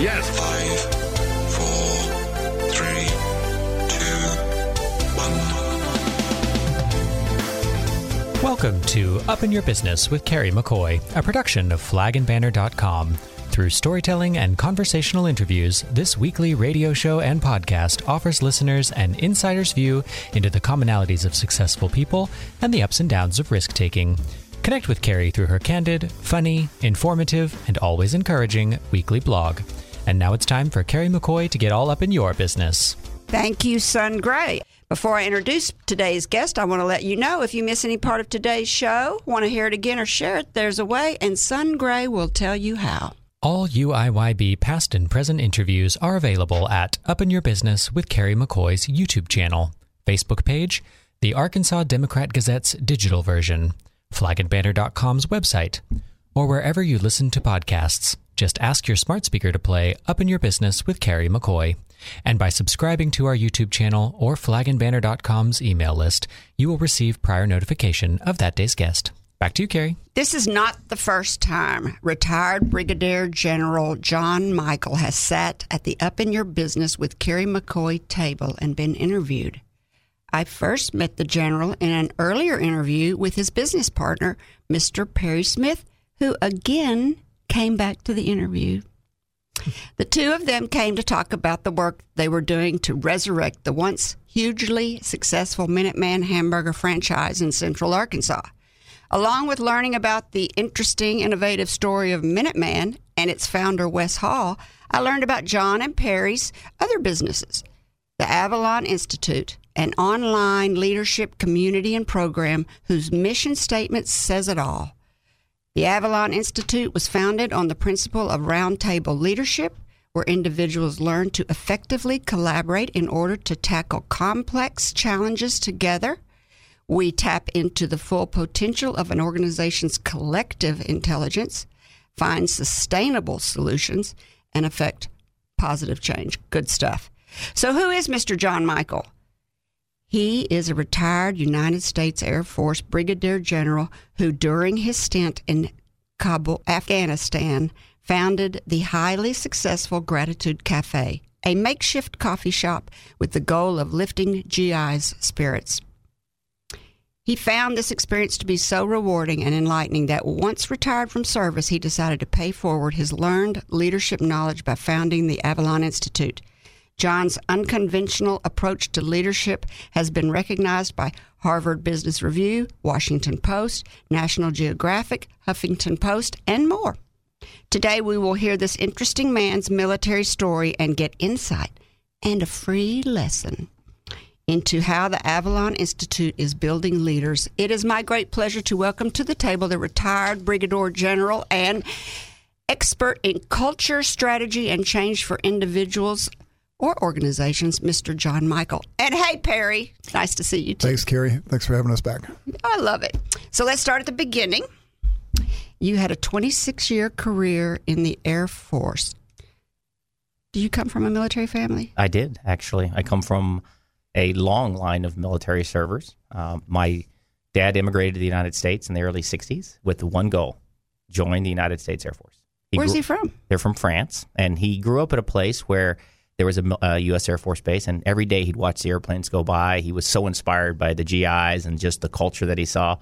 Yes. Five, four, three, two, one. Welcome to Up in Your Business with Carrie McCoy, a production of flagandbanner.com. Through storytelling and conversational interviews, this weekly radio show and podcast offers listeners an insider's view into the commonalities of successful people and the ups and downs of risk taking. Connect with Carrie through her candid, funny, informative, and always encouraging weekly blog. And now it's time for Carrie McCoy to get all up in your business. Thank you, Sun Gray. Before I introduce today's guest, I want to let you know if you miss any part of today's show, want to hear it again or share it, there's a way, and Sun Gray will tell you how. All UIYB past and present interviews are available at Up in Your Business with Carrie McCoy's YouTube channel, Facebook page, the Arkansas Democrat Gazette's digital version, flagandbanner.com's website, or wherever you listen to podcasts. Just ask your smart speaker to play Up in Your Business with Carrie McCoy. And by subscribing to our YouTube channel or flagandbanner.com's email list, you will receive prior notification of that day's guest. Back to you, Carrie. This is not the first time retired Brigadier General John Michael has sat at the Up in Your Business with Carrie McCoy table and been interviewed. I first met the general in an earlier interview with his business partner, Mr. Perry Smith, who again came back to the interview. The two of them came to talk about the work they were doing to resurrect the once hugely successful Minuteman hamburger franchise in Central Arkansas. Along with learning about the interesting, innovative story of Minuteman and its founder, Wes Hall, I learned about John and Perry's other businesses the Avalon Institute, an online leadership community and program whose mission statement says it all. The Avalon Institute was founded on the principle of roundtable leadership, where individuals learn to effectively collaborate in order to tackle complex challenges together. We tap into the full potential of an organization's collective intelligence, find sustainable solutions, and affect positive change. Good stuff. So, who is Mr. John Michael? He is a retired United States Air Force Brigadier General who, during his stint in Kabul, Afghanistan, founded the highly successful Gratitude Cafe, a makeshift coffee shop with the goal of lifting GI's spirits. He found this experience to be so rewarding and enlightening that once retired from service, he decided to pay forward his learned leadership knowledge by founding the Avalon Institute. John's unconventional approach to leadership has been recognized by Harvard Business Review, Washington Post, National Geographic, Huffington Post, and more. Today, we will hear this interesting man's military story and get insight and a free lesson into how the Avalon Institute is building leaders. It is my great pleasure to welcome to the table the retired Brigadier General and expert in culture, strategy, and change for individuals or organizations, Mr. John Michael. And hey, Perry, nice to see you too. Thanks, Carrie. Thanks for having us back. I love it. So let's start at the beginning. You had a 26 year career in the Air Force. Do you come from a military family? I did, actually. I come from a long line of military servers. Um, my dad immigrated to the United States in the early 60s with one goal join the United States Air Force. Where's grew- he from? They're from France, and he grew up at a place where there was a, a U.S. Air Force base, and every day he'd watch the airplanes go by. He was so inspired by the GIs and just the culture that he saw.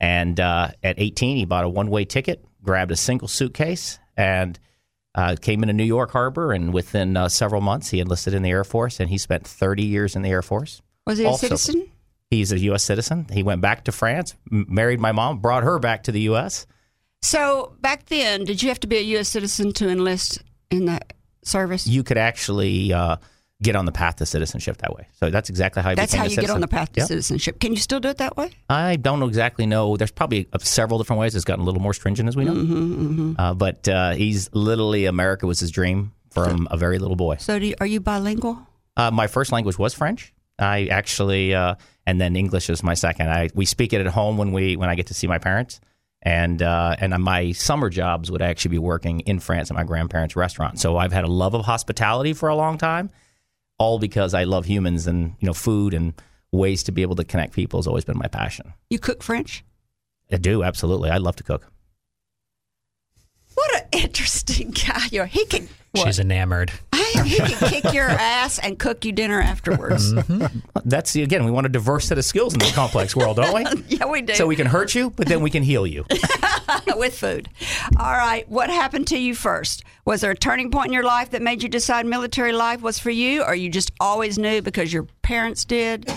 And uh, at 18, he bought a one way ticket, grabbed a single suitcase, and uh, came into New York Harbor. And within uh, several months, he enlisted in the Air Force, and he spent 30 years in the Air Force. Was he a citizen? He's a U.S. citizen. He went back to France, m- married my mom, brought her back to the U.S. So back then, did you have to be a U.S. citizen to enlist in the service? You could actually uh, get on the path to citizenship that way. So that's exactly how I That's how you get on the path to Yep. citizenship. Can you still do it that way? I don't exactly know. There's probably uh, several different ways. It's gotten a little more stringent as we know. Mm-hmm, Uh, but uh, he's literally America was his dream from a very little boy. So, do you, are you bilingual? Uh, my first language was French. I actually, uh, and then English is my second. I we speak it at home when we when I get to see my parents, and uh, and my summer jobs would actually be working in France at my grandparents' restaurant. So I've had a love of hospitality for a long time, all because I love humans and you know food and ways to be able to connect people has always been my passion. You cook French? I do absolutely. I love to cook. What an interesting guy you are. He can. What? She's enamored. he can kick your ass and cook you dinner afterwards. Mm-hmm. That's the again. We want a diverse set of skills in this complex world, don't we? Yeah, we do. So we can hurt you, but then we can heal you. with food. All right. What happened to you first? Was there a turning point in your life that made you decide military life was for you, or you just always knew because your parents did?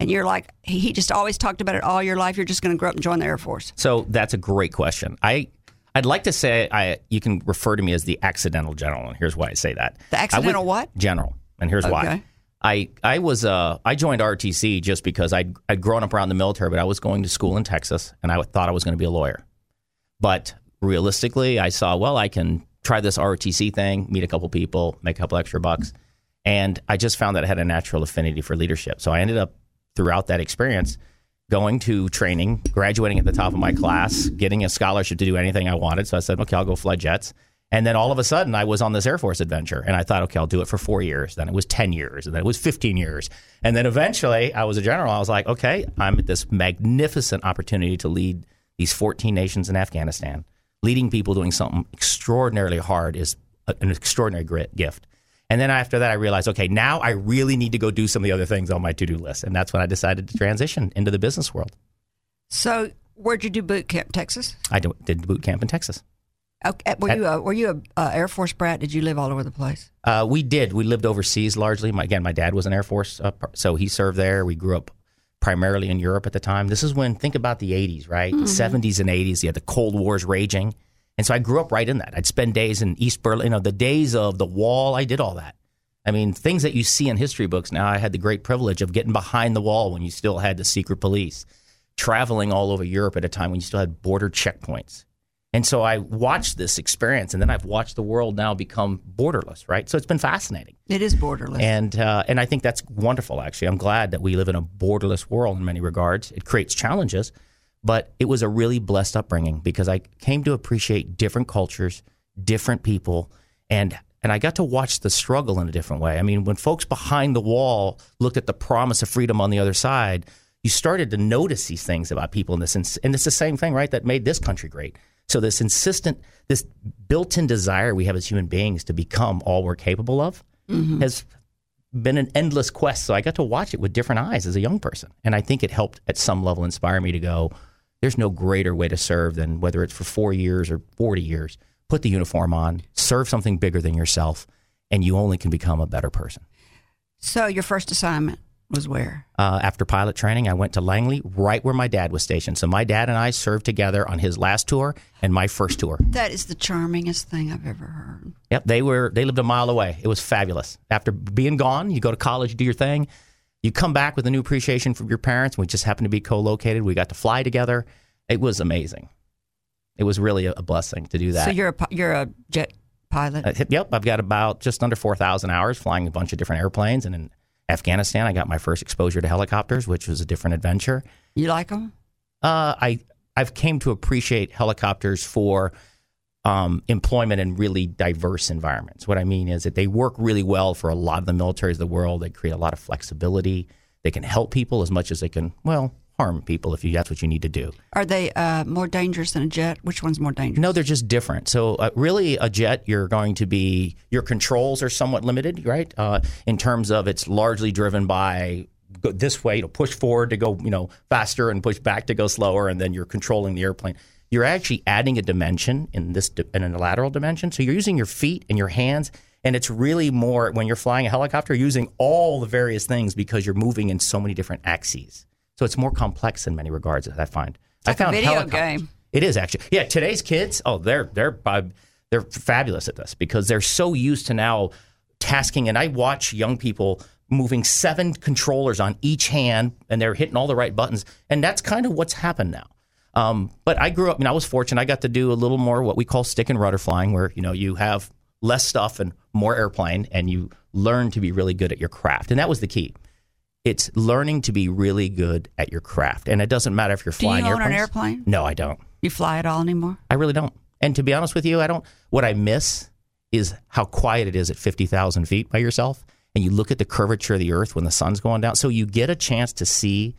And you're like, he he just always talked about it all your life. You're just going to grow up and join the Air Force. So that's a great question. I I'd like to say I you can refer to me as the accidental general, and here's why I say that. The accidental what? General, and here's why. Okay. I I was uh I joined RTC just because I'd I'd grown up around the military, but I was going to school in Texas, and I thought I was going to be a lawyer. But realistically, I saw well I can try this ROTC thing, meet a couple people, make a couple extra bucks, and I just found that I had a natural affinity for leadership. So I ended up throughout that experience going to training, graduating at the top of my class, getting a scholarship to do anything I wanted. So I said, okay, I'll go fly jets. And then all of a sudden, I was on this Air Force adventure, and I thought, okay, I'll do it for four years. Then it was ten years, and then it was fifteen years, and then eventually, I was a general. I was like, okay, I'm at this magnificent opportunity to lead these 14 nations in Afghanistan. Leading people doing something extraordinarily hard is an extraordinary gift. And then after that, I realized, okay, now I really need to go do some of the other things on my to do list, and that's when I decided to transition into the business world. So, where'd you do boot camp? Texas? I did boot camp in Texas. Okay. Were you a, were you a uh, Air Force brat? Did you live all over the place? Uh, we did. We lived overseas largely. My, again, my dad was an Air Force, uh, so he served there. We grew up primarily in Europe at the time. This is when, think about the 80s, right? 70s and 80s. You had the Cold Wars raging. And so I grew up right in that. I'd spend days in East Berlin, you know, the days of the wall. I did all that. I mean, things that you see in history books. Now, I had the great privilege of getting behind the wall when you still had the secret police, traveling all over Europe at a time when you still had border checkpoints. And so I watched this experience, and then I've watched the world now become borderless, right? So it's been fascinating, It is borderless. and uh, and I think that's wonderful. Actually, I'm glad that we live in a borderless world in many regards. It creates challenges, but it was a really blessed upbringing because I came to appreciate different cultures, different people, and and I got to watch the struggle in a different way. I mean, when folks behind the wall looked at the promise of freedom on the other side, you started to notice these things about people in this, and it's the same thing, right? That made this country great. So this insistent, this built-in desire we have as human beings to become all we're capable of mm-hmm. has been an endless quest. So I got to watch it with different eyes as a young person, and I think it helped at some level inspire me to go. There's no greater way to serve than whether it's for four years or forty years. Put the uniform on, serve something bigger than yourself, and you only can become a better person. so, your first assignment was where? uh, after pilot training, I went to Langley, right where my dad was stationed. So my dad and I served together on his last tour and my first tour. That is the charmingest thing I've ever heard. Yep, they were they lived a mile away. It was fabulous. After being gone, you go to college, do your thing. You come back with a new appreciation from your parents. We just happened to be co-located. We got to fly together. It was amazing. It was really a, a blessing to do that. So you're a you're a jet pilot. Uh, yep, I've got about just under 4,000 hours flying a bunch of different airplanes. And in Afghanistan, I got my first exposure to helicopters, which was a different adventure. you like them? Uh, I I've came to appreciate helicopters for um, employment in really diverse environments. What I mean is that they work really well for a lot of the militaries of the world. They create a lot of flexibility. They can help people as much as they can, well, harm people if you, that's what you need to do. Are they uh, more dangerous than a jet? Which one's more dangerous? No, they're just different. So, uh, really, a jet, you're going to be your controls are somewhat limited, right? Uh, in terms of it's largely driven by go this way, know, push forward to go, you know, faster, and push back to go slower, and then you're controlling the airplane. You're actually adding a dimension in this di- in a lateral dimension. So you're using your feet and your hands, and it's really more when you're flying a helicopter, using all the various things because you're moving in so many different axes. So it's more complex in many regards. I find. I like a found video game. it is actually. Yeah, today's kids, oh, they're they're uh, they're fabulous at this because they're so used to now tasking. And I watch young people moving seven controllers on each hand, and they're hitting all the right buttons. And that's kind of what's happened now. Um, but I grew up. I mean, I was fortunate. I got to do a little more what we call stick and rudder flying, where you know you have less stuff and more airplane, and you learn to be really good at your craft. And that was the key. It's learning to be really good at your craft, and it doesn't matter if you're Do you flying own an airplane? No, I don't. You fly at all anymore? I really don't. And to be honest with you, I don't. What I miss is how quiet it is at 50,000 feet by yourself. And you look at the curvature of the earth when the sun's going down. So you get a chance to see.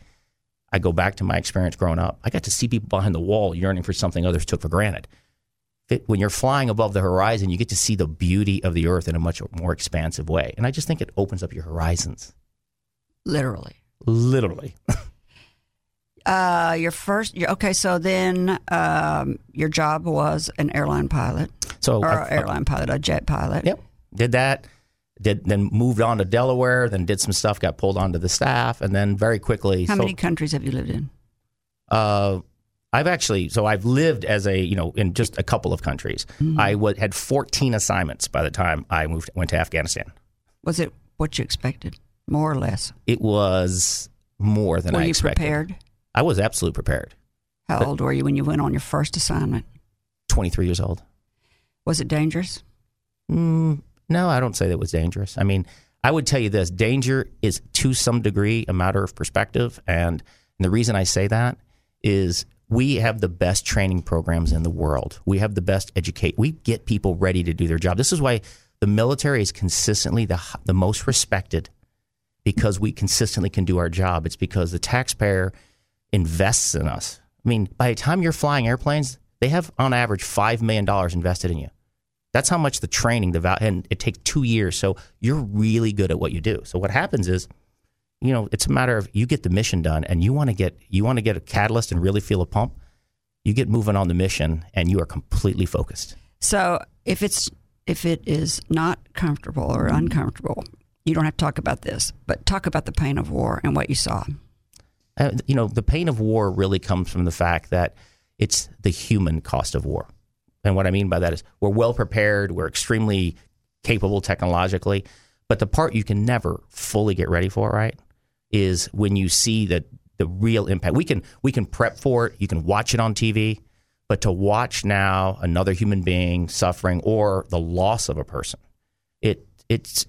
I go back to my experience growing up. I got to see people behind the wall yearning for something others took for granted. fit- when you're flying above the horizon, you get to see the beauty of the earth in a much more expansive way. And I just think it opens up your horizons, Literally. literally. Uh, your first, your, okay, so then um, your job was an airline pilot, So or I- airline pilot, a jet pilot. Yep. Did that. Did then moved on to Delaware. Then did some stuff. Got pulled onto the staff, and then very quickly. How so- many countries have you lived in? Uh, I've actually so I've lived as a you know in just a couple of countries. Mm-hmm. I had 14 assignments by the time I moved went to Afghanistan. Was it what you expected, more or less? It was more than Were I you expected. prepared? I was absolutely prepared. How old were you when you went on your first assignment? 23 years old. Was it dangerous? Mm, no, I don't say that was dangerous. I mean, I would tell you this: danger is to some degree a matter of perspective, and, the reason I say that is we have the best training programs in the world. We have the best educate. We get people ready to do their job. This is why the military is consistently the the most respected because we consistently can do our job. It's because the taxpayer invests in us. I mean, by the time you're flying airplanes, they have on average five million dollars invested in you. That's how much the training, the value, and it takes two years. So you're really good at what you do. So what happens is, you know, it's a matter of you get the mission done, and you want to get you want to get a catalyst and really feel a pump. You get moving on the mission, and you are completely focused. So if it's if it is not comfortable or uncomfortable, you don't have to talk about this, but talk about the pain of war and what you saw. Uh, you know, the pain of war really comes from the fact that it's the human cost of war. And what I mean by that is we're well prepared, we're extremely capable technologically, but the part you can never fully get ready for, right, is when you see that the real impact. We can we can prep for it, you can watch it on TV, but to watch now another human being suffering or the loss of a person, it it's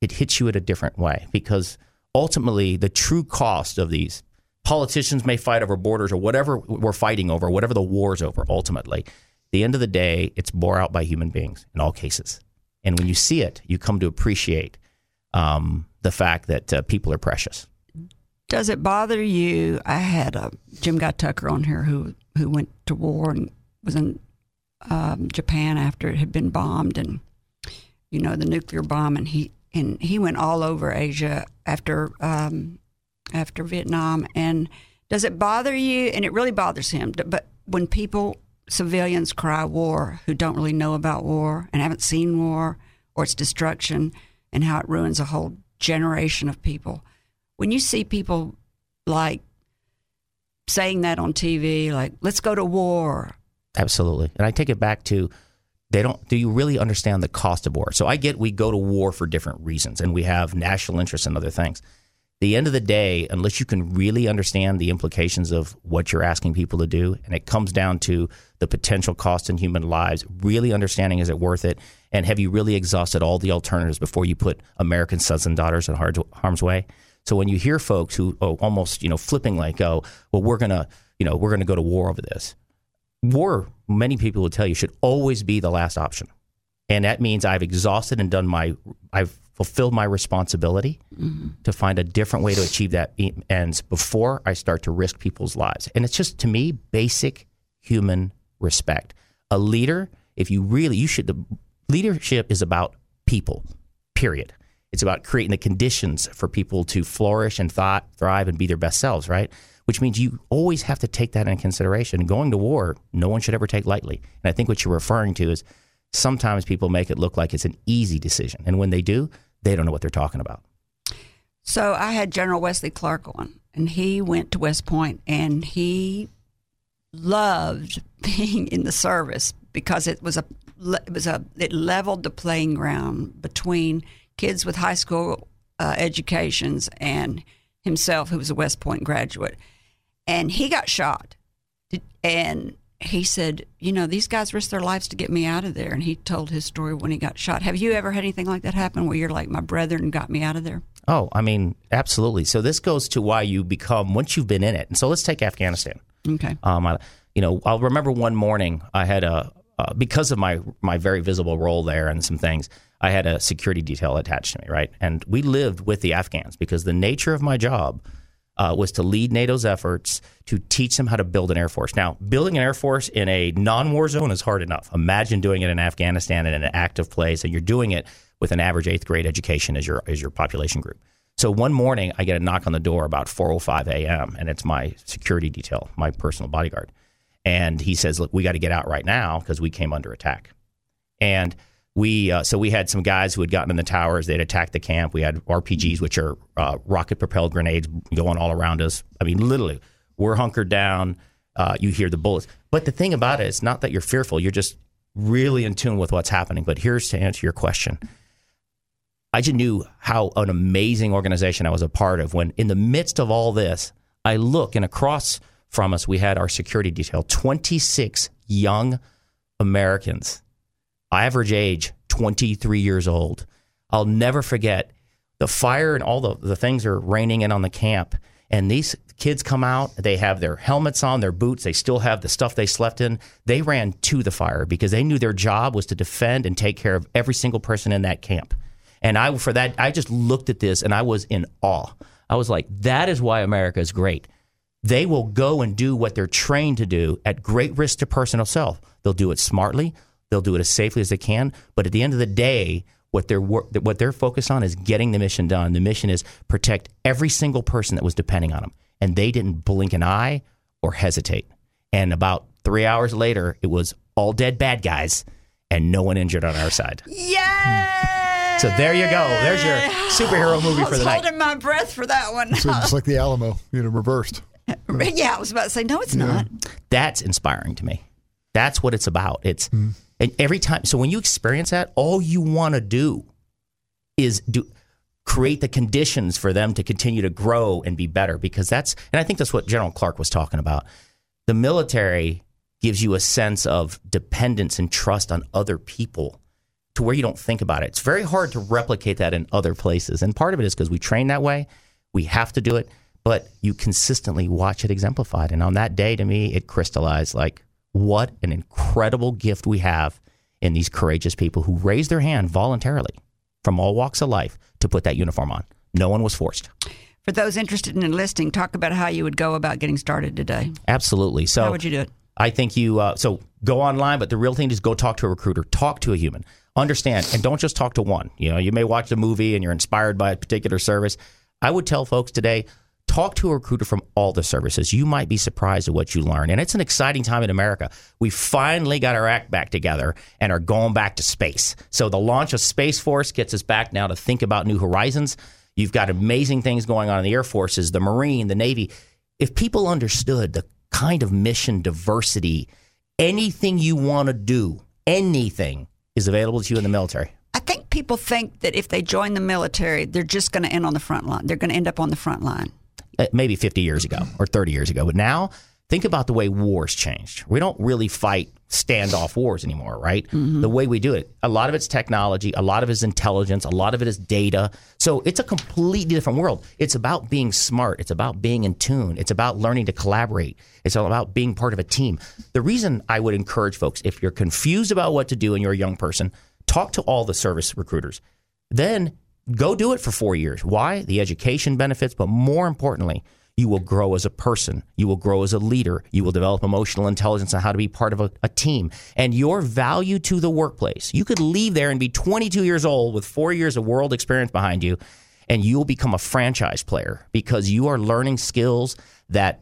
it hits you in a different way because ultimately the true cost of these politicians may fight over borders or whatever we're fighting over, whatever the war's over ultimately. The end of the day, it's bore out by human beings in all cases. And when you see it, you come to appreciate um, the fact that uh, people are precious. Does it bother you? I had a Jim Guy Tucker on here who who went to war and was in um, Japan after it had been bombed and you know the nuclear bomb and he and he went all over Asia after um, after Vietnam and does it bother you? And it really bothers him. But when people civilians cry war who don't really know about war and haven't seen war or its destruction and how it ruins a whole generation of people when you see people like saying that on TV, like "Let's go to war," Absolutely. And I take it back to they don't do you really understand the cost of war? So I get we go to war for different reasons and we have national interests and other things. The end of the day, unless you can really understand the implications of what you're asking people to do, and it comes down to the potential cost in human lives, really understanding is it worth it, and have you really exhausted all the alternatives before you put American sons and daughters in harm's way? So when you hear folks who oh, almost you know flipping like, oh, well, we're gonna you know we're gonna go to war over this, war, many people will tell you, should always be the last option. And that means I've exhausted and done my, I've fulfilled my responsibility mm-hmm. to find a different way to achieve that ends before I start to risk people's lives. And it's just, to me, basic human respect. A leader, if you really, you should, the leadership is about people, period. It's about creating the conditions for people to flourish and thought, thrive and be their best selves, right? Which means you always have to take that into consideration. Going to war, no one should ever take lightly. And I think what you're referring to is sometimes people make it look like it's an easy decision. And when they do, they don't know what they're talking about. So I had General Wesley Clark on, and he went to West Point, and he loved being in the service because it was a it was a it leveled the playing ground between kids with high school uh, educations and himself, who was a West Point graduate, and he got shot, and he said, you know, these guys risked their lives to get me out of there. And he told his story when he got shot. Have you ever had anything like that happen where you're like, my brethren got me out of there? Oh, I mean, absolutely. So this goes to why you become once you've been in it. And so let's take Afghanistan. Okay. Um, I, you know, I'll remember one morning I had a uh, because of my my very visible role there and some things. I had a security detail attached to me, right? And we lived with the Afghans because the nature of my job uh, was to lead NATO's efforts to teach them how to build an air force. Now, building an air force in a non-war zone is hard enough. Imagine doing it in Afghanistan in an active place, and you're doing it with an average eighth grade education as your as your population group. So one morning, I get a knock on the door about 4:05 a.m. and it's my security detail, my personal bodyguard, and he says, "Look, we got to get out right now because we came under attack." And we uh, so we had some guys who had gotten in the towers. They'd attacked the camp. We had RPGs, which are uh, rocket propelled grenades, going all around us. I mean, literally, we're hunkered down. Uh, you hear the bullets. But the thing about it is not that you're fearful. You're just really in tune with what's happening. But here's to answer your question. I just knew how an amazing organization I was a part of when, in the midst of all this, I look and across from us, we had our security detail 26 young Americans, average age 23 years old. I'll never forget the fire and all the, the things are raining in on the camp. And these kids come out, they have their helmets on, their boots, they still have the stuff they slept in. They ran to the fire because they knew their job was to defend and take care of every single person in that camp. And I, for that, I just looked at this and I was in awe. I was like, that is why America is great. They will go and do what they're trained to do at great risk to personal self. They'll do it smartly. They'll do it as safely as they can. But at the end of the day, what they're what they're focused on is getting the mission done. The mission is protect every single person that was depending on them, and they didn't blink an eye or hesitate. And about three hours later, it was all dead bad guys and no one injured on our side. Yay! So there you go. There's your superhero movie for was the night. holding my breath for that one. So it's like the Alamo, you know, reversed. yeah, I was about to say, no, it's not. That's inspiring to me. That's what it's about. It's mm. And every time. So when you experience that, all you want to do is do create the conditions for them to continue to grow and be better because that's and I think that's what General Clark was talking about. The military gives you a sense of dependence and trust on other people to where you don't think about it. It's very hard to replicate that in other places. And part of it is because we train that way. We have to do it, but you consistently watch it exemplified. And on that day, to me, it crystallized like what an incredible gift we have in these courageous people who raise their hand voluntarily from all walks of life to put that uniform on. No one was forced. For those interested in enlisting, talk about how you would go about getting started today. Absolutely. So How would you do it? I think you uh, so go online, but the real thing is go talk to a recruiter, talk to a human, understand, and don't just talk to one. You know, you may watch a movie and you're inspired by a particular service. I would tell folks today, talk to a recruiter from all the services. You might be surprised at what you learn, and it's an exciting time in America. We finally got our act back together and are going back to space. So the launch of Space Force gets us back now to think about new horizons. You've got amazing things going on in the Air Forces, the Marine, the Navy. If people understood the kind of mission diversity, anything you want to do, anything is available to you in the military. I think people think that if they join the military, they're just going to end on the front line. They're going to end up on the front line. Uh, Maybe 50 years ago or 30 years ago. But now, think about the way wars changed. We don't really fight standoff wars anymore, right? The way we do it. A lot of it's technology, a lot of it is intelligence, a lot of it is data. So it's a completely different world. It's about being smart, it's about being in tune, it's about learning to collaborate, it's all about being part of a team. The reason I would encourage folks, if you're confused about what to do and you're a young person, talk to all the service recruiters. Then go do it for four years. Why? The education benefits, but more importantly, you will grow as a person. You will grow as a leader. You will develop emotional intelligence on how to be part of a, a team. And your value to the workplace. You could leave there and be 22 years old with four years of world experience behind you, and you'll become a franchise player because you are learning skills that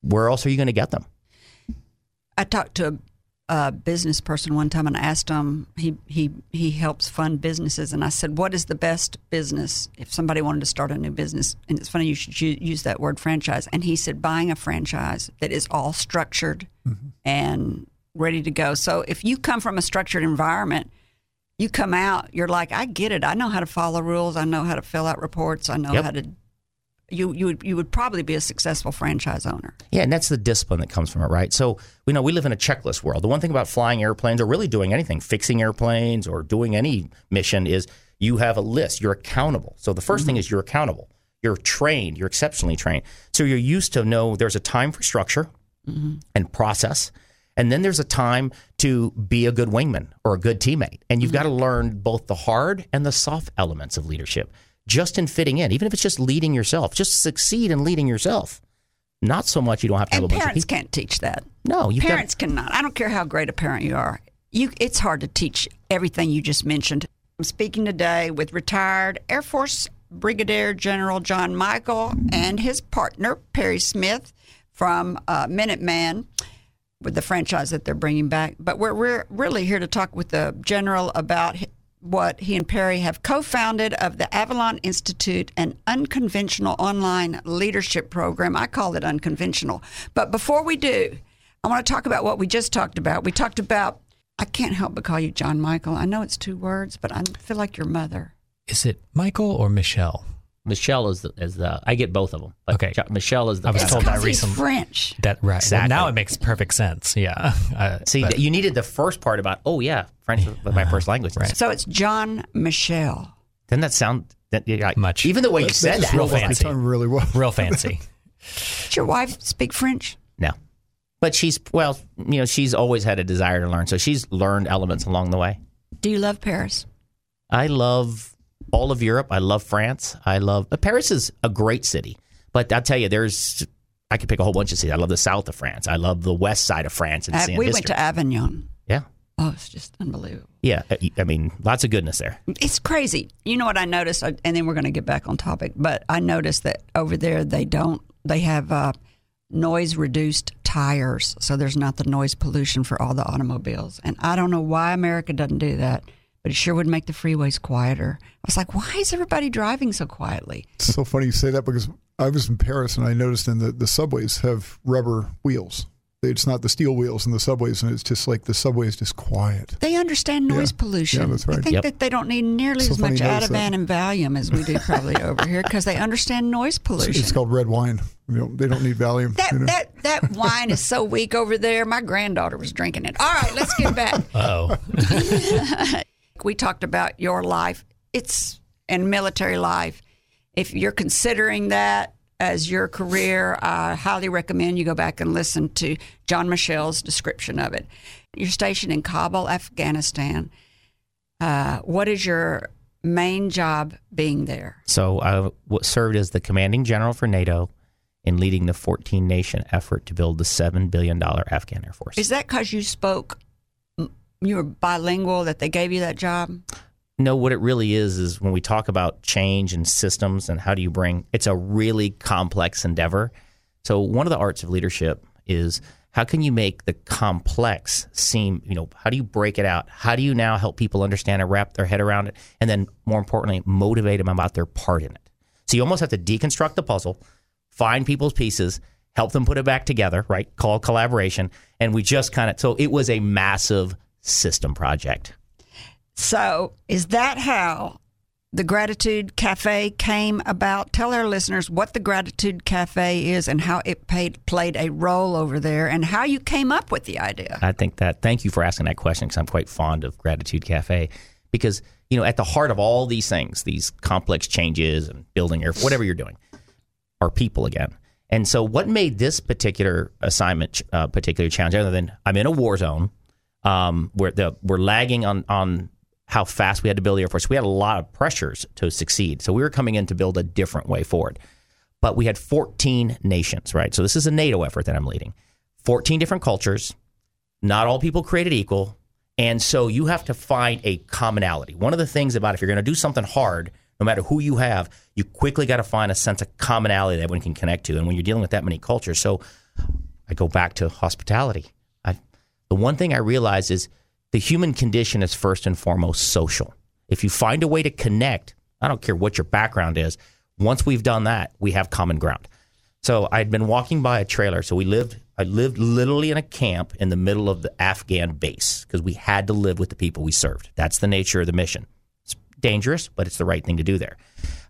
where else are you going to get them? I talked to a, a business person one time and I asked him, he, he, he helps fund businesses. And I said, What is the best business if somebody wanted to start a new business? And it's funny you should u- use that word franchise. And he said, Buying a franchise that is all structured mm-hmm. and ready to go. So if you come from a structured environment, you come out, you're like, I get it. I know how to follow rules. I know how to fill out reports. I know Yep. how to. You you would you would probably be a successful franchise owner. Yeah, and that's the discipline that comes from it, right? So we know we live in a checklist world. The one thing about flying airplanes or really doing anything, fixing airplanes or doing any mission is you have a list. You're accountable. So the 1st thing mm-hmm. is you're accountable. You're trained. You're exceptionally trained. So you're used to know there's a time for structure mm-hmm. and process. And then there's a time to be a good wingman or a good teammate. And you've mm-hmm. got to learn both the hard and the soft elements of leadership. Just in fitting in, even if it's just leading yourself. Just succeed in leading yourself. Not so much you don't have to have And a bunch parents of can't teach that. No, got- parents cannot. I don't care how great a parent you are. You, it's hard to teach everything you just mentioned. I'm speaking today with retired Air Force Brigadier General John Michael and his partner Perry Smith from uh, Minuteman with the franchise that they're bringing back. But we're, we're really here to talk with the general about what he and Perry have co-founded of the Avalon Institute, an unconventional online leadership program. I call it unconventional. But before we do, I want to talk about what we just talked about. We talked about I can't help but call you John Michael. I know it's two words, but I feel like your mother. Is it Michael or Michel? Michel is the, is the I get both of them. But Okay. Jo- Michel is the I was best. told that Because recently. French. That right. Well, now it makes perfect sense. Yeah. Uh, See, but- you needed the first part about oh yeah, French is my first language. Right. So it's John Michel. Doesn't that sound that, yeah, like, Much. Even the way you said just that. rolled off fancy. really well. real fancy. Does your wife speak French? No. But she's well, you know, she's always had a desire to learn, so she's learned elements along the way. Do you love Paris? I love all of Europe. I love France. I love Paris is a great city. But I'll tell you, there's I could pick a whole bunch of cities. I love the south of France. I love the west side of France and Uh, we history. went to Avignon. yeah, Oh, it's just unbelievable. yeah. I- I mean, lots of goodness there. It's crazy. You know what I noticed, and then we're going to get back on topic. But I noticed that over there they don't. They have uh, noise reduced tires, so there's not the noise pollution for all the automobiles. And I don't know why America doesn't do that, but it sure would make the freeways quieter. I was like, why is everybody driving so quietly? It's so funny you say that because I was in Paris and I noticed in the, the subways have rubber wheels. It's not the steel wheels in the subways, and it's just like the subway is just quiet. They understand noise Yeah. pollution. Yeah, that's I right. think Yep. that they don't need nearly So as much you notice Ativan and Valium as we do probably over here because they understand noise pollution. It's called red wine. You know, they don't need Valium. That you know? that that wine is so weak over there. My granddaughter was drinking it. All right, let's get back. Oh, we talked about your life. It's and military life. If you're considering that as your career, I highly recommend you go back and listen to John Michel's description of it. You're stationed in Kabul, Afghanistan. Uh, what is your main job being there? So I w- served as the commanding general for NATO in leading the 14 nation effort to build the $7 billion Afghan Air Force. Is that because you spoke, you were bilingual that they gave you that job? no, what it really is is when we talk about change and systems and how do you bring it's a really complex endeavor. So one of the arts of leadership is how can you make the complex seem, you know, how do you break it out? How do you now help people understand and wrap their head around it? And then more importantly, motivate them about their part in it. So you almost have to deconstruct the puzzle, find people's pieces, help them put it back together, right? Call collaboration. And we just kind of, so it was a massive system project. So, is that how the Gratitude Cafe came about? Tell our listeners what the Gratitude Cafe is and how it paid, played a role over there and how you came up with the idea. I think that thank you for asking that question because I'm quite fond of Gratitude Cafe because you know at the heart of all these things, these complex changes and building your whatever you're doing, are people again. And so, what made this particular assignment uh, particularly challenging, other than I'm in a war zone, um, where the, we're lagging on on how fast we had to build the Air Force. We had a lot of pressures to succeed, so we were coming in to build a different way forward. But we had 14 nations, right? So this is a NATO effort that I'm leading. 14 different cultures, not all people created equal. And so you have to find a commonality. One of the things about if you're going to do something hard, no matter who you have, you quickly got to find a sense of commonality that everyone can connect to. And when you're dealing with that many cultures, so I go back to hospitality. The one thing I realize is the human condition is first and foremost social. If you find a way to connect, I don't care what your background is, once we've done that, we have common ground. So I'd been walking by a trailer. So we lived, I lived literally in a camp in the middle of the Afghan base because we had to live with the people we served. That's the nature of the mission. It's dangerous, but it's the right thing to do there.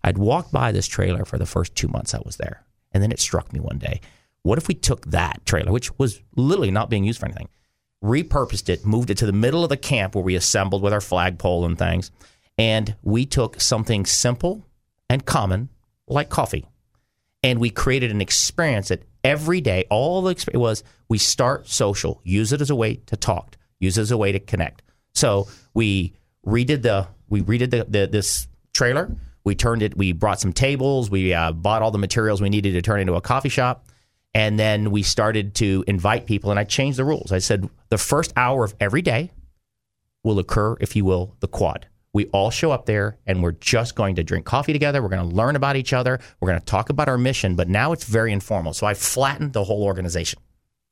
I'd walked by this trailer for the first two months I was there. And then it struck me one day what if we took that trailer, which was literally not being used for anything, repurposed it, moved it to the middle of the camp where we assembled with our flagpole and things, and we took something simple and common like coffee and we created an experience that every day, all the experience was we start social, use it as a way to talk, use it as a way to connect. So we redid the we redid the, the this trailer. We turned it. We brought some tables. We uh, bought all the materials we needed to turn into a coffee shop, and then we started to invite people. And I changed the rules. I said the first hour of every day will occur, if you will, the quad. We all show up there and we're just going to drink coffee together. We're going to learn about each other. We're going to talk about our mission, but now it's very informal. So I flattened the whole organization.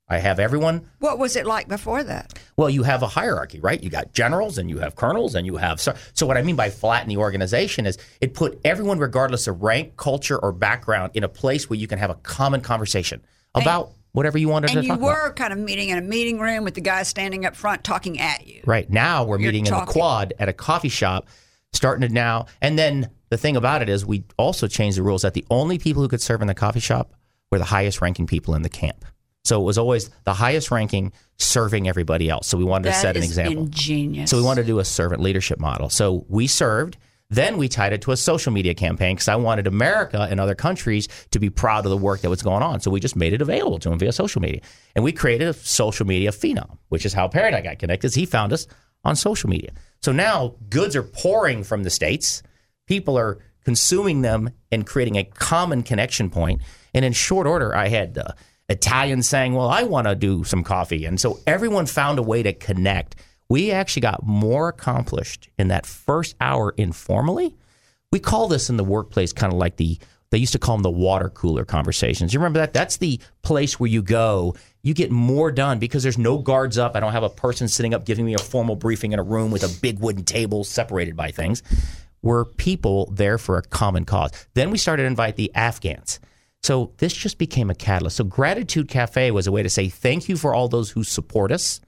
I have everyone. What was it like before that? Well, you have a hierarchy, right? You got generals and you have colonels and you have. So, so what I mean by flatten the organization is it put everyone, regardless of rank, culture, or background, in a place where you can have a common conversation about whatever you wanted And to you were about. kind of meeting in a meeting room with the guy standing up front talking at you. Right now, we're You're meeting in the quad at a coffee shop, starting to now. And then the thing about it is, we also changed the rules that the only people who could serve in the coffee shop were the highest ranking people in the camp. So it was always the highest ranking serving everybody else. So we wanted to That set an example. ingenious. So we wanted to do a servant leadership model. So we served. Then we tied it to a social media campaign because I wanted America and other countries to be proud of the work that was going on. So we just made it available to them via social media. And we created a social media phenom, which is how I got connected. He found us on social media. So now goods are pouring from the States. People are consuming them and creating a common connection point. And in short order, I had uh, Italians saying, Well, I want to do some coffee. And so everyone found a way to connect. We actually got more accomplished in that first hour informally. We call this in the workplace kind of like the, they used to call them the water cooler conversations. You remember that? That's the place where you go, you get more done because there's no guards up. I don't have a person sitting up giving me a formal briefing in a room with a big wooden table separated by things. We're people there for a common cause. Then we started to invite the Afghans. So this just became a catalyst. So Gratitude Cafe was a way to say thank you for all those who support us,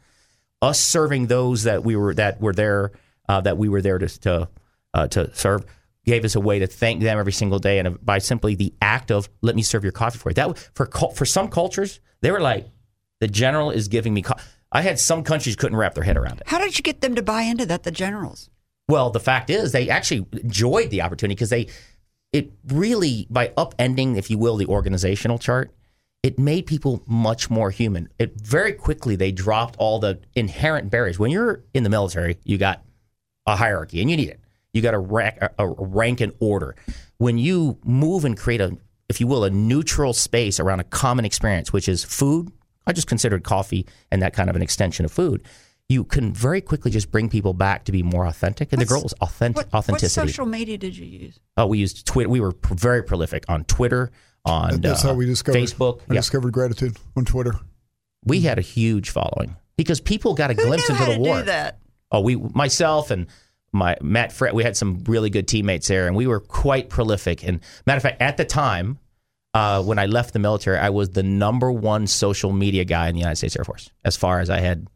us serving those that we were that were there uh, that we were there to to, uh, to serve. Gave us a way to thank them every single day, and by simply the act of "let me serve your coffee for you." That for for some cultures, they were like, "The general is giving me." Co-. I had some countries couldn't wrap their head around it. How did you get them to buy into that, the generals? Well, the fact is, they actually enjoyed the opportunity because they, it really, by upending, if you will, the organizational chart, it made people much more human. It very quickly they dropped all the inherent barriers. When you're in the military, you got a hierarchy, and you need it. You got a rank, a, a rank and order. When you move and create a, if you will, a neutral space around a common experience, which is food. I just considered coffee and that kind of an extension of food. You can very quickly just bring people back to be more authentic, and the What's- goal is authentic What, what social media did you use? Oh, we used Twitter. We were pr- very prolific on Twitter, on That's uh, how we discovered Facebook. I Yeah, discovered gratitude on Twitter. we had a huge following because people got a Who glimpse knew into how the to war. do that? Oh, we, myself and my Matt Fred, we had some really good teammates there, and we were quite prolific. And matter of fact, at the time uh, when I left the military, I was the number one social media guy in the United States Air Force. As far as I had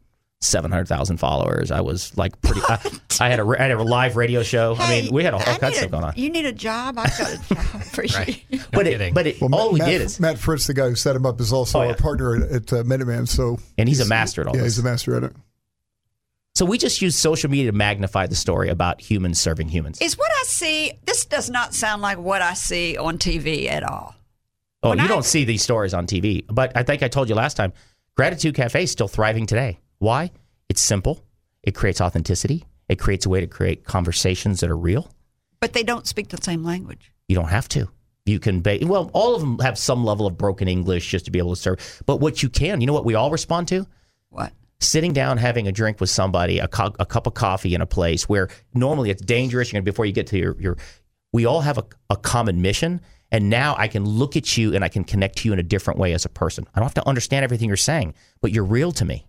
seven hundred thousand followers, I was like pretty. I, I had a I had a live radio show. I mean, we had all, all I kinds of stuff going on. You need a job? I've got a job for you. No but kidding. it, but it, Well, all Matt, we Matt, did is, Matt Fritz, the guy who set him up, is also Oh, yeah. a partner at, at uh, Minuteman. So and he's a master at all yeah, this. he's a master at it. So we just use social media to magnify the story about humans serving humans. Is what I see, this does not sound like what I see on TV at all. Oh, when you I- don't see these stories on TV, but I think I told you last time. Gratitude Cafe is still thriving today. Why? It's simple. It creates authenticity. It creates a way to create conversations that are real. But they don't speak the same language. You don't have to. You can, ba- well, all of them have some level of broken English just to be able to serve. But what you can, you know what we all respond to? What? sitting down having a drink with somebody, a, cu- a cup of coffee in a place where normally it's dangerous. You're gonna, before you get to your, your we all have a, a common mission. And now I can look at you and I can connect to you in a different way as a person. I don't have to understand everything you're saying, but you're real to me.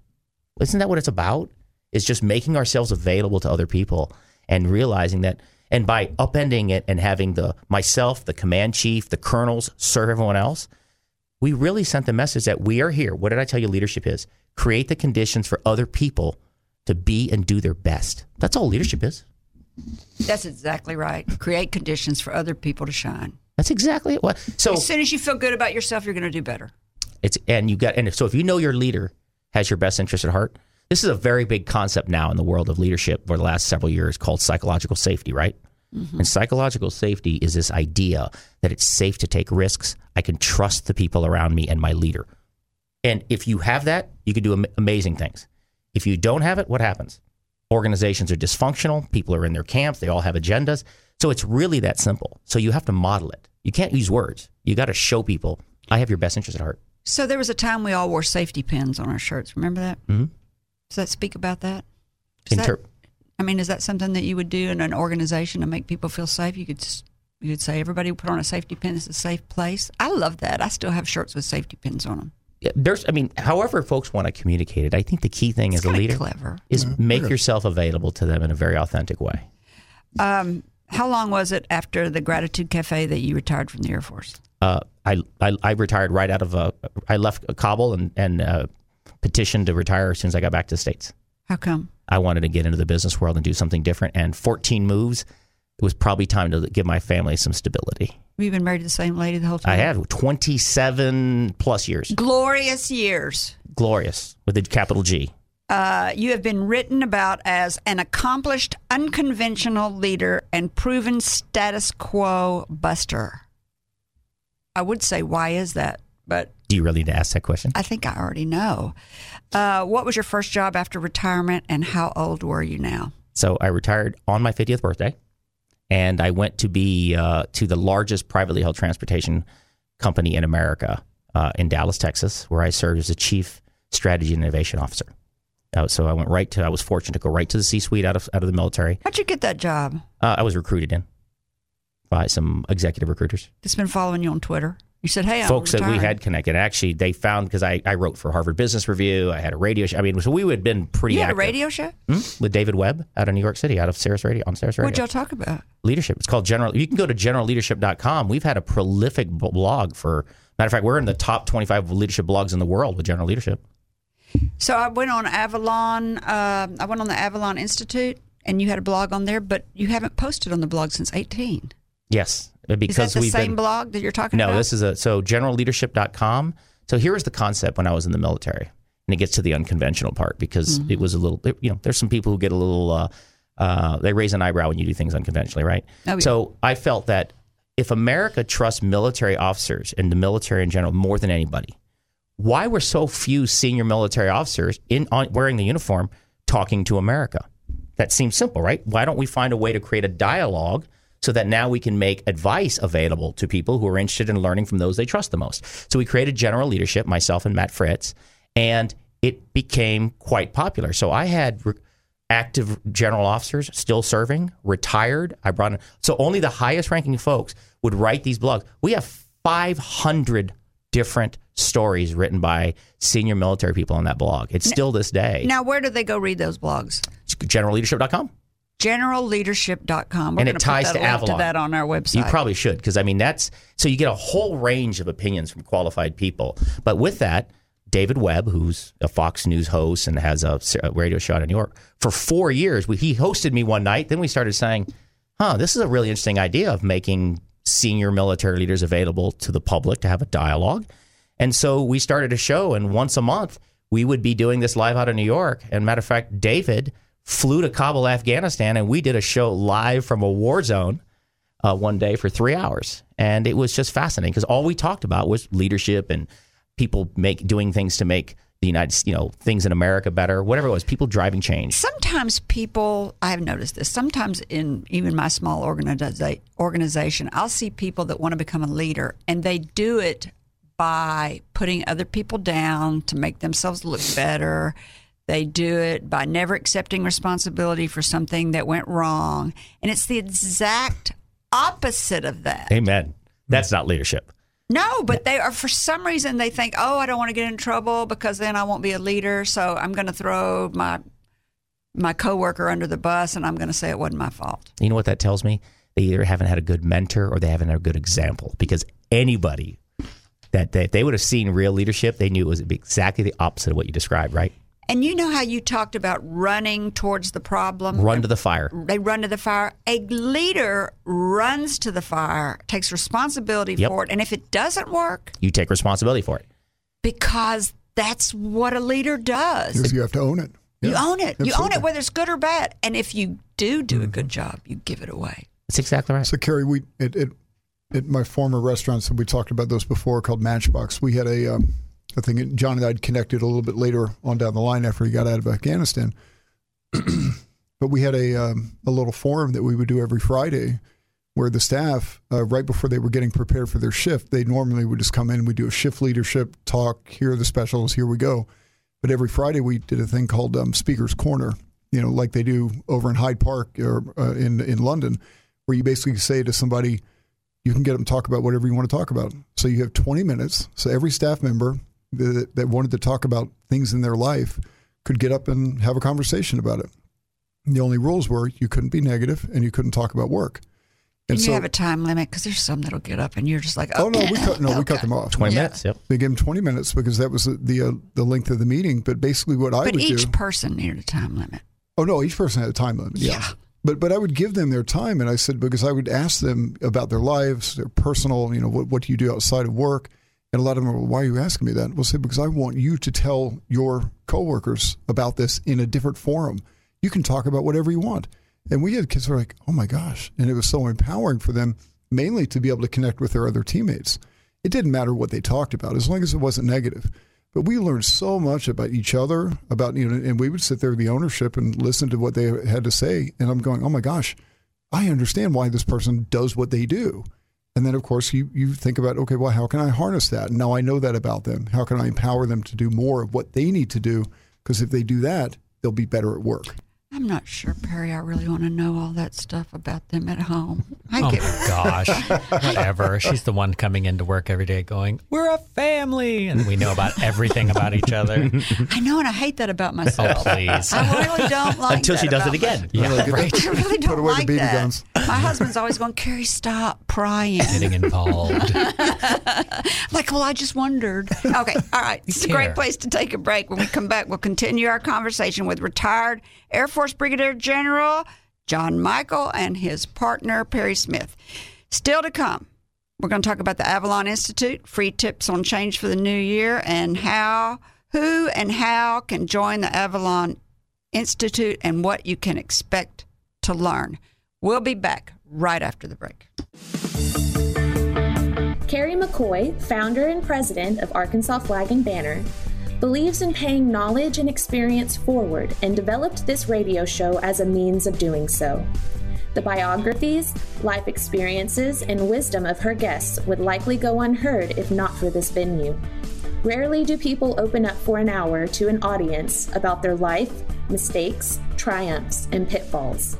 Isn't that what it's about? It's just making ourselves available to other people and realizing that. And by upending it and having the myself, the command chief, the colonels serve everyone else, we really sent the message that we are here. What did I tell you leadership is? Create the conditions for other people to be and do their best. That's all leadership is. That's exactly right. Create conditions for other people to shine. That's exactly what. So As soon as you feel good about yourself, you're going to do better. it's and you got and if, so if you know your leader has your best interest at heart, this is a very big concept now in the world of leadership for the last several years called psychological safety, right? Mm-hmm. And psychological safety is this idea that it's safe to take risks. I can trust the people around me and my leader. And if you have that, you can do am- amazing things. If you don't have it, what happens? Organizations are dysfunctional. People are in their camps. They all have agendas. So it's really that simple. So you have to model it. You can't use words. You got to show people I have your best interest at heart. So there was a time we all wore safety pins on our shirts. Remember that? Mhm. Does that speak about that- Inter- I mean, is that something that you would do in an organization to make people feel safe? You could s- you could say everybody put on a safety pin. It's a safe place. I love that. I still have shirts with safety pins on them. Yeah, there's, I mean, however folks want to communicate it, I think the key thing as a leader clever. is make yourself available to them in a very authentic way. Um, how long was it after the Gratitude Cafe that you retired from the Air Force? Uh, I, I I retired right out of uh, I left Kabul and and uh, petitioned to retire as soon as I got back to the states. How come? I wanted to get into the business world and do something different. And 14 moves, it was probably time to give my family some stability. You've been married to the same lady the whole time? I have 27 plus years, Glorious years. glorious with a capital G. Uh, you have been written about as an accomplished, unconventional leader and proven status quo buster. I would say, why is that? But Do you really need to ask that question? I think I already know. Uh, what was your first job after retirement, and how old were you now? So I retired on my 50th birthday, and I went to be uh, to the largest privately held transportation company in America uh, in Dallas, Texas, where I served as a chief strategy and innovation officer. Uh, so I went right to. I was fortunate to go right to the C-suite out of out of the military. How'd you get that job? Uh, I was recruited in by some executive recruiters, That's been following you on Twitter. You said, "Hey, I'm folks that we had connected. Actually, they found because I, I wrote for Harvard Business Review. I had a radio show. I mean, so we had been pretty You had a radio show. Hmm? with David Webb out of New York City, out of Sirius Radio on Sirius Radio. What'd y'all talk about? leadership. It's called General. You can go to generalleadership.com. We've had a prolific blog for. Matter of fact, we're in the top 25 leadership blogs in the world with General Leadership. So I went on Avalon. Uh, I went on the Avalon Institute, and you had a blog on there, but you haven't posted on the blog since 18. Yes, Is because that the we've the same been. blog that you're talking No, about? No, this is a so generalleadership.com. So here is the concept when I was in the military, and it gets to the unconventional part because Mm-hmm. it was a little. You know, there's some people who get a little. Uh, uh, they raise an eyebrow when you do things unconventionally, right? Oh, yeah. So I felt that if America trusts military officers and the military in general more than anybody, why were so few senior military officers in on, wearing the uniform talking to America? That seems simple, right? Why don't we find a way to create a dialogue so that now we can make advice available to people who are interested in learning from those they trust the most? So we created General Leadership, myself and Matt Fritz, and it became quite popular. So I had re- active general officers still serving, retired. I brought in, so only the highest ranking folks would write these blogs. We have 500 different stories written by senior military people on that blog. It's still this day. now, where do they go read those blogs? generalleadership.com. Generalleadership.com. We're And it ties put that to Avalon. to that on our website. You probably should because I mean that's so you get a whole range of opinions from qualified people. But with that, David Webb, who's a Fox News host and has a radio show in New York, for four years we, he hosted me one night. Then we started saying, "Huh, this is a really interesting idea of making senior military leaders available to the public to have a dialogue." And so we started a show, and once a month we would be doing this live out of New York. And matter of fact, David flew to Kabul, Afghanistan, and we did a show live from a war zone uh, one day for three hours, and it was just fascinating because all we talked about was leadership and people make doing things to make the United, you know, things in America better, whatever it was. People driving change. Sometimes people, I have noticed this, sometimes in even my small organiza- organization, I'll see people that want to become a leader and they do it by putting other people down to make themselves look better. They do it by never accepting responsibility for something that went wrong. And it's the exact opposite of that. Amen. That's not leadership. No, but they are for some reason they think, oh, I don't want to get in trouble because then I won't be a leader, so I'm going to throw my my coworker under the bus and I'm going to say it wasn't my fault. You know what that tells me? They either haven't had a good mentor or they haven't had a good example. Because anybody that they, if they would have seen real leadership, they knew it was exactly the opposite of what you described. Right? And you know how you talked about running towards the problem? Run to the fire. They run to the fire. A leader runs to the fire, takes responsibility Yep. for it, and if it doesn't work, You take responsibility for it. because that's what a leader does. Because you have to own it. You own it. You own. Mm-hmm. it whether it's good or bad. And if you do do a good job, you give it away. That's exactly right. So, Kerry, we at, at, at my former restaurants, and we talked about those before, called Matchbox. We had a, um, I think John and I connected a little bit later on down the line after he got out of Afghanistan. but we had a um, a little forum that we would do every Friday, where the staff, uh, right before they were getting prepared for their shift, they normally would just come in and we do a shift leadership talk. Here are the specials. Here we go. But every Friday we did a thing called um, Speaker's Corner, you know, like they do over in Hyde Park or uh, in in London, where you basically say to somebody, you can get them to talk about whatever you want to talk about. So you have 20 minutes. So every staff member that, that wanted to talk about things in their life could get up and have a conversation about it. The only rules were you couldn't be negative and you couldn't talk about work. And, you have a time limit because there's some that'll get up and you're just like, oh, oh no, we cut no, okay. we cut them off. Twenty Yeah. minutes. Yep. They gave them 20 minutes because that was the the, uh, the length of the meeting. But basically, what I would do. But would each person needed a time limit. Oh no, each person had a time limit. Yeah. Yeah. But but I would give them their time, and I said because I would ask them about their lives, their personal, you know, what what do you do outside of work, and a lot of them are, well, why are you asking me that? Well, say because I want you to tell your coworkers about this in a different forum. You can talk about whatever you want, and we had kids who were like, oh my gosh, and it was so empowering for them, mainly to be able to connect with their other teammates. It didn't matter what they talked about as long as it wasn't negative. But we learned so much about each other, about you know, and we would sit there, the ownership, and listen to what they had to say. And I'm going, oh my gosh, I understand why this person does what they do. And then of course you you think about, okay, well, how can I harness that? Now I know that about them. How can I empower them to do more of what they need to do? Because if they do that, they'll be better at work. I'm not sure, Perry. I really want to know all that stuff about them at home. I Oh get my gosh. Whatever. She's the one coming into work every day going, We're a family. And we know about everything about each other. I know, and I hate that about oh, myself. Oh, please. I really don't like Until that she does it again. Yeah, Like, right. I really don't Put away the like BB that. guns. My husband's always going, Kerry, stop prying. Getting involved. Like, well, I just wondered. Okay, all right. It's a great place to take a break. When we come back, we'll continue our conversation with retired Air Force Brigadier General John Michael and his partner, Perry Smith. Still to come, we're going to talk about the Avalon Institute, free tips on change for the new year, and how, who, and how can join the Avalon Institute and what you can expect to learn. We'll be back right after the break. Kerry McCoy, founder and president of Arkansas Flag and Banner, believes in paying knowledge and experience forward and developed this radio show as a means of doing so. The biographies, life experiences, and wisdom of her guests would likely go unheard if not for this venue. Rarely do people open up for an hour to an audience about their life, mistakes, triumphs, and pitfalls.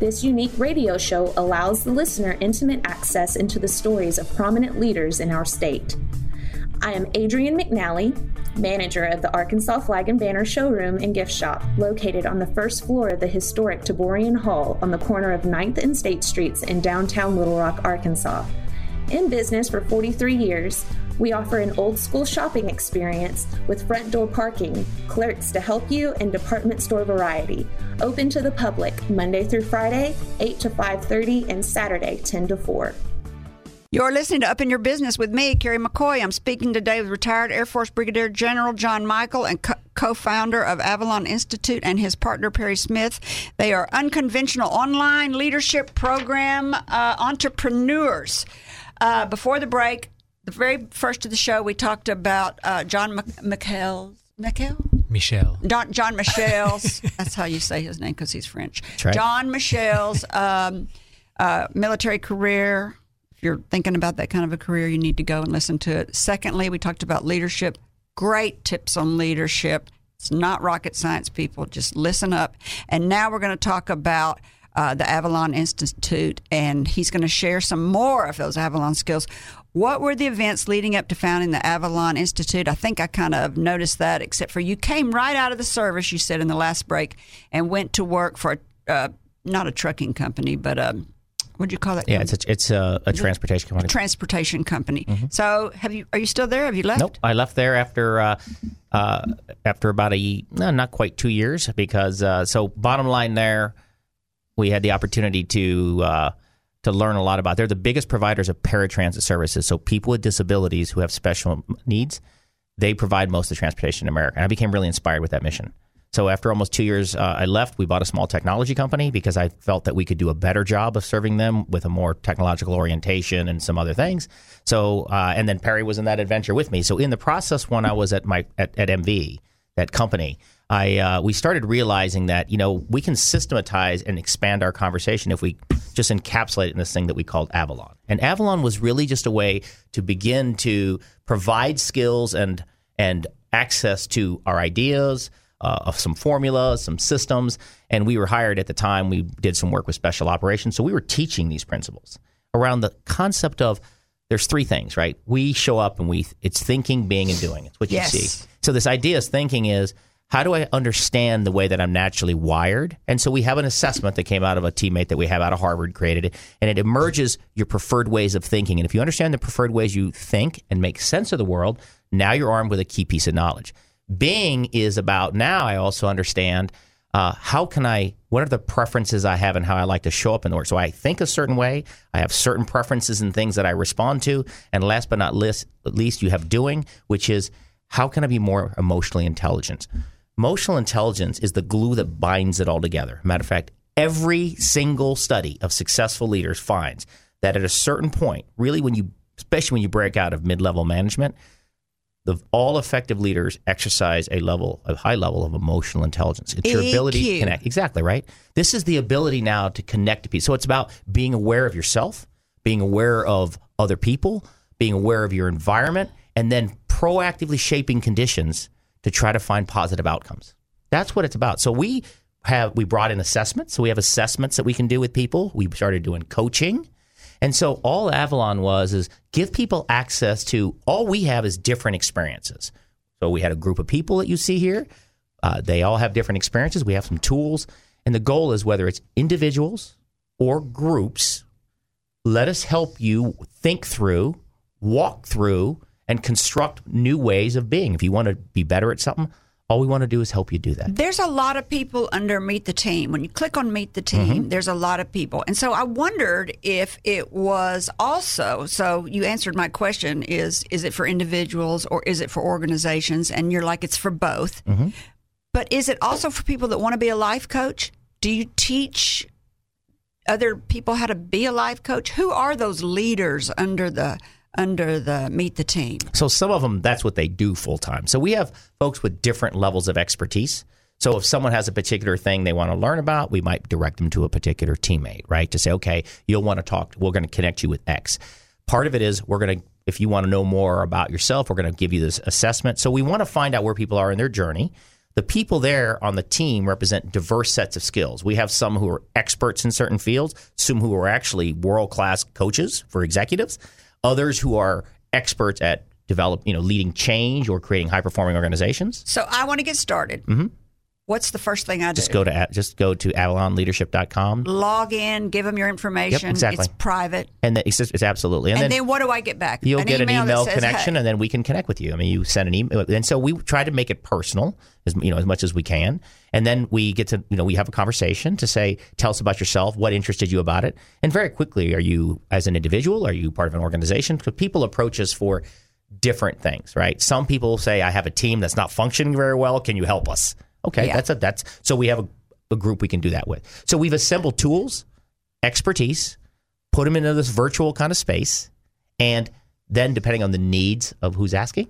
This unique radio show allows the listener intimate access into the stories of prominent leaders in our state. I am Adrian McNally, manager of the Arkansas Flag and Banner showroom and gift shop, located on the first floor of the historic Taborian Hall on the corner of 9th and State Streets in downtown Little Rock, Arkansas. In business for 43 years, we offer an old school shopping experience with front door parking, clerks to help you, and department store variety. Open to the public Monday through Friday, 8 to 5:30 and Saturday 10 to 4. You're listening to Up in Your Business with me, Kerry McCoy. I'm speaking today with retired Air Force Brigadier General John Michael and co founder of Avalon Institute and his partner Perry Smith. They are unconventional online leadership program uh, entrepreneurs. Uh, before the break, the very first of the show, we talked about uh, John Mc- McHale's. McHale? Michelle. Don, John Michel's. that's how you say his name because he's French. right. John Michel's um, uh, military career. You're thinking about that kind of a career, you need to go and listen to it. Secondly, we talked about leadership. Great tips on leadership. It's not rocket science, people. Just listen up. And now we're going to talk about uh, the Avalon Institute, and he's going to share some more of those Avalon skills. What were the events leading up to founding the Avalon Institute? I think I kind of noticed that, except for you came right out of the service, you said in the last break, and went to work for uh, not a trucking company, but a, what'd you call that? Yeah, it's a, it's a, a transportation company. transportation company. So, have you? Are you still there? Have you left? Nope, I left there after uh, uh, after about a no, not quite two years because uh, so bottom line there, we had the opportunity to uh, to learn a lot about. They're the biggest providers of paratransit services. So people with disabilities who have special needs, they provide most of the transportation in America. And I became really inspired with that mission. So after almost two years, uh, I left. We bought a small technology company because I felt that we could do a better job of serving them with a more technological orientation and some other things. So uh, and then Perry was in that adventure with me. So in the process, when I was at my at, at MV, that company, I uh, we started realizing that you know we can systematize and expand our conversation if we just encapsulate it in this thing that we called Avalon. And Avalon was really just a way to begin to provide skills and and access to our ideas, uh, of some formulas, some systems. And we were hired at the time. We did some work with special operations, so we were teaching these principles around the concept of there's three things, right? We show up and we it's thinking, being, and doing. It's what you Yes. see. So this idea is thinking is how do I understand the way that I'm naturally wired? And so we have an assessment that came out of a teammate that we have out of Harvard created it, and it emerges your preferred ways of thinking. And if you understand the preferred ways you think and make sense of the world, now you're armed with a key piece of knowledge. Being is about now I also understand uh, how can I, what are the preferences I have and how I like to show up in the work? So I think a certain way. I have certain preferences and things that I respond to. And last but not least, at least you have doing, which is how can I be more emotionally intelligent? Emotional intelligence is the glue that binds it all together. Matter of fact, every single study of successful leaders finds that at a certain point, really when you, especially when you break out of mid-level management, the all effective leaders exercise a level, a high level of emotional intelligence. It's your ability to connect. Exactly right. This is the ability now to connect to people. So it's about being aware of yourself, being aware of other people, being aware of your environment, and then proactively shaping conditions to try to find positive outcomes. That's what it's about. So we have we brought in assessments. So we have assessments that we can do with people. We started doing coaching. And so all Avalon was is give people access to all we have is different experiences. So we had a group of people that you see here. Uh, they all have different experiences. We have some tools. And the goal is whether it's individuals or groups, let us help you think through, walk through, and construct new ways of being. If you want to be better at something, all we want to do is help you do that. There's a lot of people under Meet the Team. When you click on Meet the Team, Mm-hmm. there's a lot of people. And so I wondered if it was also so you answered my question is is it for individuals or is it for organizations? And you're like it's for both. Mm-hmm. But is it also for people that want to be a life coach? Do you teach other people how to be a life coach? Who are those leaders under the under the Meet the Team? So some of them, that's what they do full time. So we have folks with different levels of expertise. So if someone has a particular thing they want to learn about, we might direct them to a particular teammate, right? To say, okay, you'll want to talk. We're going to connect you with X. Part of it is we're going to, if you want to know more about yourself, we're going to give you this assessment. So we want to find out where people are in their journey. The people there on the team represent diverse sets of skills. We have some who are experts in certain fields, some who are actually world class coaches for executives, others who are experts at develop, you know, leading change or creating high performing organizations. So I want to get started. Mm-hmm. What's the first thing I do? Just go to just go to avalonleadership.com log in, give them your information. exactly. It's private. and then it's, just, it's absolutely And, then, what do I get back? You'll get an email says, connection, "Hey." and then we can connect with you. I mean, you send an email, and so we try to make it personal as you know as much as we can, and then we get to you know we have a conversation to say, tell us about yourself, what interested you about it, and very quickly, are you as an individual, are you part of an organization? Because people approach us for different things, right? Some people say, I have a team that's not functioning very well. Can you help us? Okay, Yeah. that's a that's so we have a, a group we can do that with. So we've assembled tools, expertise, put them into this virtual kind of space, and then depending on the needs of who's asking,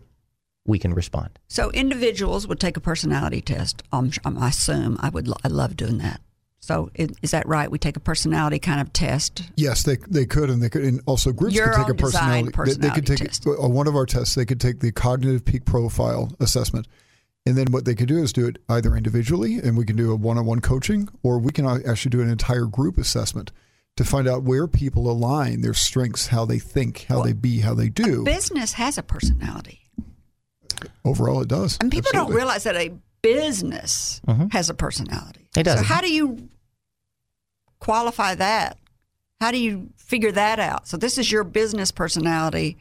we can respond. So individuals would take a personality test. Um, I assume I would. I love doing that. So is, is that right? We take a personality kind of test. Yes, they they could, and they could, and also groups Your could take a own design personality. they- they, could take test. uh, one of our tests. They could take the cognitive peak profile assessment, and then what they could do is do it either individually, and we can do a one-on-one coaching, or we can actually do an entire group assessment to find out where people align their strengths, how they think, how they be, how they do. Business has a personality, Overall, it does. and people Absolutely. don't realize that a business mm-hmm. has a personality. It does. So how do you qualify that? How do you figure that out? So this is your business personality.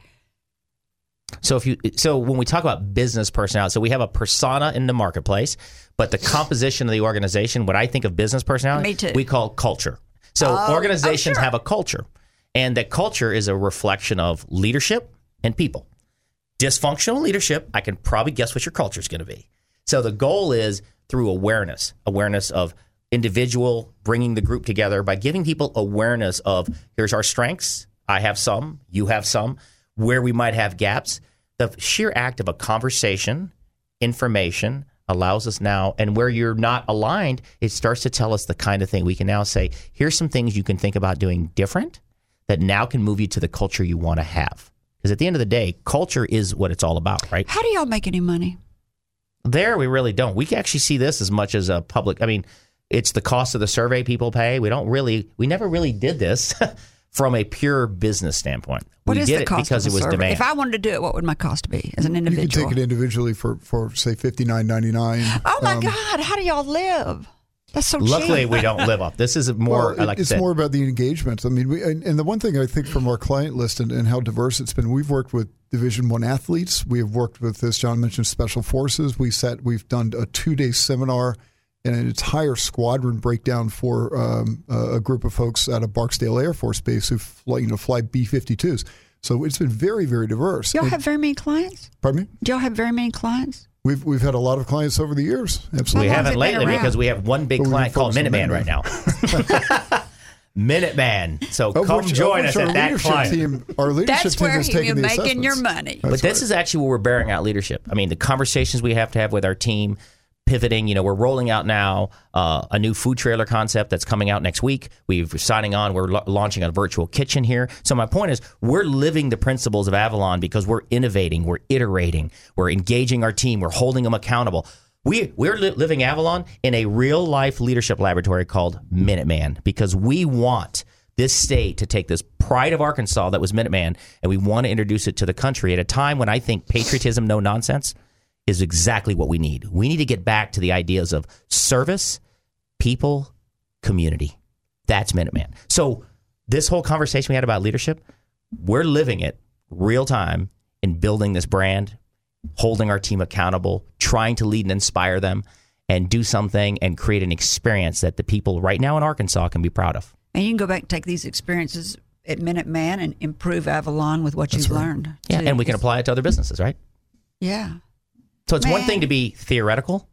So if you so when we talk about business personality, so we have a persona in the marketplace, but the composition of the organization, what I think of business personality, Me too. we call culture. So Oh, oh organizations oh, sure. have a culture, and that culture is a reflection of leadership and people. Dysfunctional leadership, I can probably guess what your culture is going to be. So the goal is through awareness, awareness of individual bringing the group together by giving people awareness of here's our strengths. I have some, you have some, where we might have gaps. The sheer act of a conversation, information, allows us now, and where you're not aligned, it starts to tell us the kind of thing we can now say, here's some things you can think about doing different that now can move you to the culture you want to have. Because at the end of the day, culture is what it's all about, right? How do y'all make any money? There, we really don't. We actually see this as much as a public. I mean, it's the cost of the survey people pay. We don't really, we never really did this from a pure business standpoint. What we is did the it cost because of it was survey? demand. If I wanted to do it, what would my cost be as an individual? You can take it individually for, for say fifty nine ninety nine. oh my um, God! How do y'all live? That's so Luckily, cheap. we don't live up. This is more Well, like it's said, more about the engagement. I mean, we, and, and the one thing I think from our client list and, and how diverse it's been, we've worked with Division One athletes. We have worked with, as John mentioned, special forces. We set, we've done a two day seminar and an entire squadron breakdown for um, a, a group of folks out of Barksdale Air Force Base who fly, you know fly B 52s. So it's been very, very diverse. y'all And- have very many clients. pardon me? Do y'all have very many clients? We've we've had a lot of clients over the years. Absolutely. We haven't lately because we have one big But client been called focused on Minuteman right now. Minuteman. So Of come which- of join which us our at that client. Team, our leadership That's team where is you're taking the making your assessments. money. but this is actually where we're bearing out leadership. I mean, the conversations we have to have with our team, pivoting. You know, we're rolling out now uh, a new food trailer concept that's coming out next week. We're signing on. We're la- launching a virtual kitchen here. So my point is, we're living the principles of Avalon because we're innovating, we're iterating, we're engaging our team, we're holding them accountable. We, we're li- living Avalon in a real life leadership laboratory called Minuteman because we want this state to take this pride of Arkansas that was Minuteman and we want to introduce it to the country at a time when I think patriotism, no nonsense, is exactly what we need. We need to get back to the ideas of service, people, community. That's Minuteman. So, this whole conversation we had about leadership, we're living it real time in building this brand, holding our team accountable, trying to lead and inspire them, and do something and create an experience that the people right now in Arkansas can be proud of. And you can go back and take these experiences at Minuteman and improve Avalon with what you've learned. Yeah, too. and we can apply it to other businesses, right? Yeah. So it's one thing to be theoretical.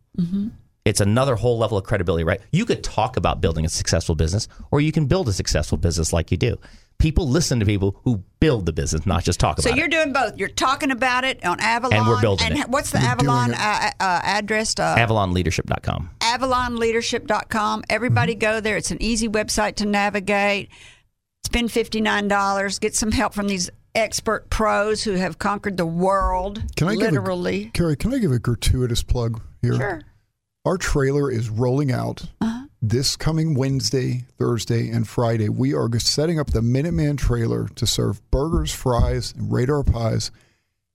It's another whole level of credibility, right? You could talk about building a successful business, or you can build a successful business like you do. People listen to people who build the business, not just talk So about it. So you're doing both. You're talking about it on Avalon, And we're building and it. what's the We're Avalon it. uh, uh, address? Uh, AvalonLeadership.com. AvalonLeadership.com. Everybody go there. It's an easy website to navigate. Spend fifty nine dollars. Get some help from these expert pros who have conquered the world. Can I literally? give a, Kerry? Can I give a gratuitous plug here? sure. Our trailer is rolling out Uh-huh. this coming Wednesday, Thursday, and Friday. We are setting up the Minuteman trailer to serve burgers, fries, and radar pies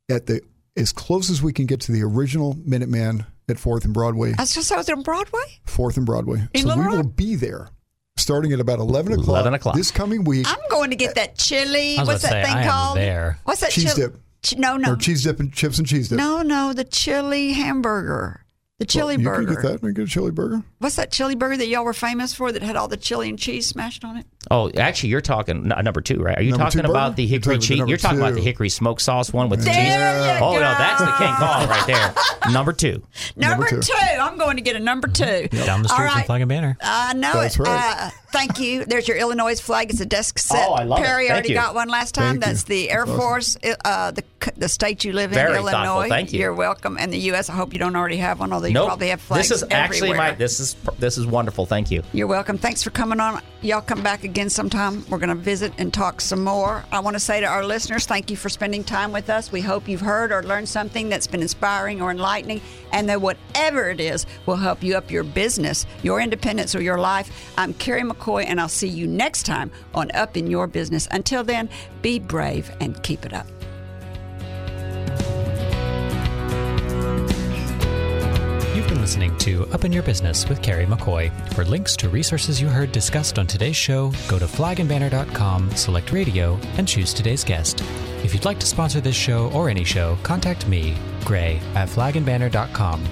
at the as close as we can get to the original Minuteman at Fourth and Broadway. I was just out was on Broadway. Fourth and Broadway. In so Little we will be there starting at about eleven o'clock. 11 o'clock. this coming week. I'm going to get that chili. What's that say, thing I called? there. What's that Cheese chili? dip. Ch- no, no, Or cheese dip and chips and cheese dip. no, no. The chili hamburger. The chili you burger. can get that. You can get a chili burger. What's that chili burger that y'all were famous for that had all the chili and cheese smashed on it? Oh, actually, you're talking n- number two, right? Are you Number talking about the hickory talking about the cheese? You're talking about the hickory smoked sauce one with the There cheese. you Oh go. no, that's the King Kong right there. Number two. Number, Number two. two. I'm going to get a number two. Down the street All from. Flag and Banner. I know That's it. right. Uh, thank you. There's your Illinois flag. It's a desk set. Oh, I love it. Perry Thank already you. got one last time. Thank you. That's the Air awesome. Force, uh, the the state you live in, Very Illinois. thoughtful. Thank you. You're welcome. And the U.S. I hope you don't already have one, although you Nope. probably have flags This is actually everywhere. my. This is this is wonderful. Thank you. You're welcome. Thanks for coming on. Y'all come back again sometime. We're going to visit and talk some more. I want to say to our listeners, thank you for spending time with us. We hope you've heard or learned something that's been inspiring or enlightening, and that whatever it is will help you up your business, your independence, or your life. I'm Kerry McCoy, and I'll see you next time on Up in Your Business. Until then, be brave and keep it up. Listening to Up in Your Business with Kerry McCoy. For links to resources you heard discussed on today's show, go to flagandbanner.com, select radio, and choose today's guest. If you'd like to sponsor this show or any show, contact me, Gray, at flagandbanner.com.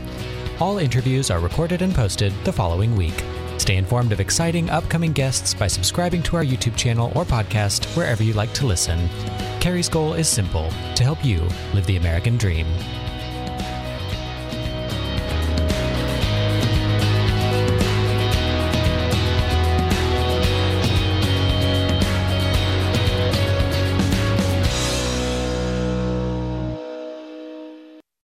All interviews are recorded and posted the following week. Stay informed of exciting upcoming guests by subscribing to our YouTube channel or podcast wherever you like to listen. Kerry's goal is simple to help you live the American dream.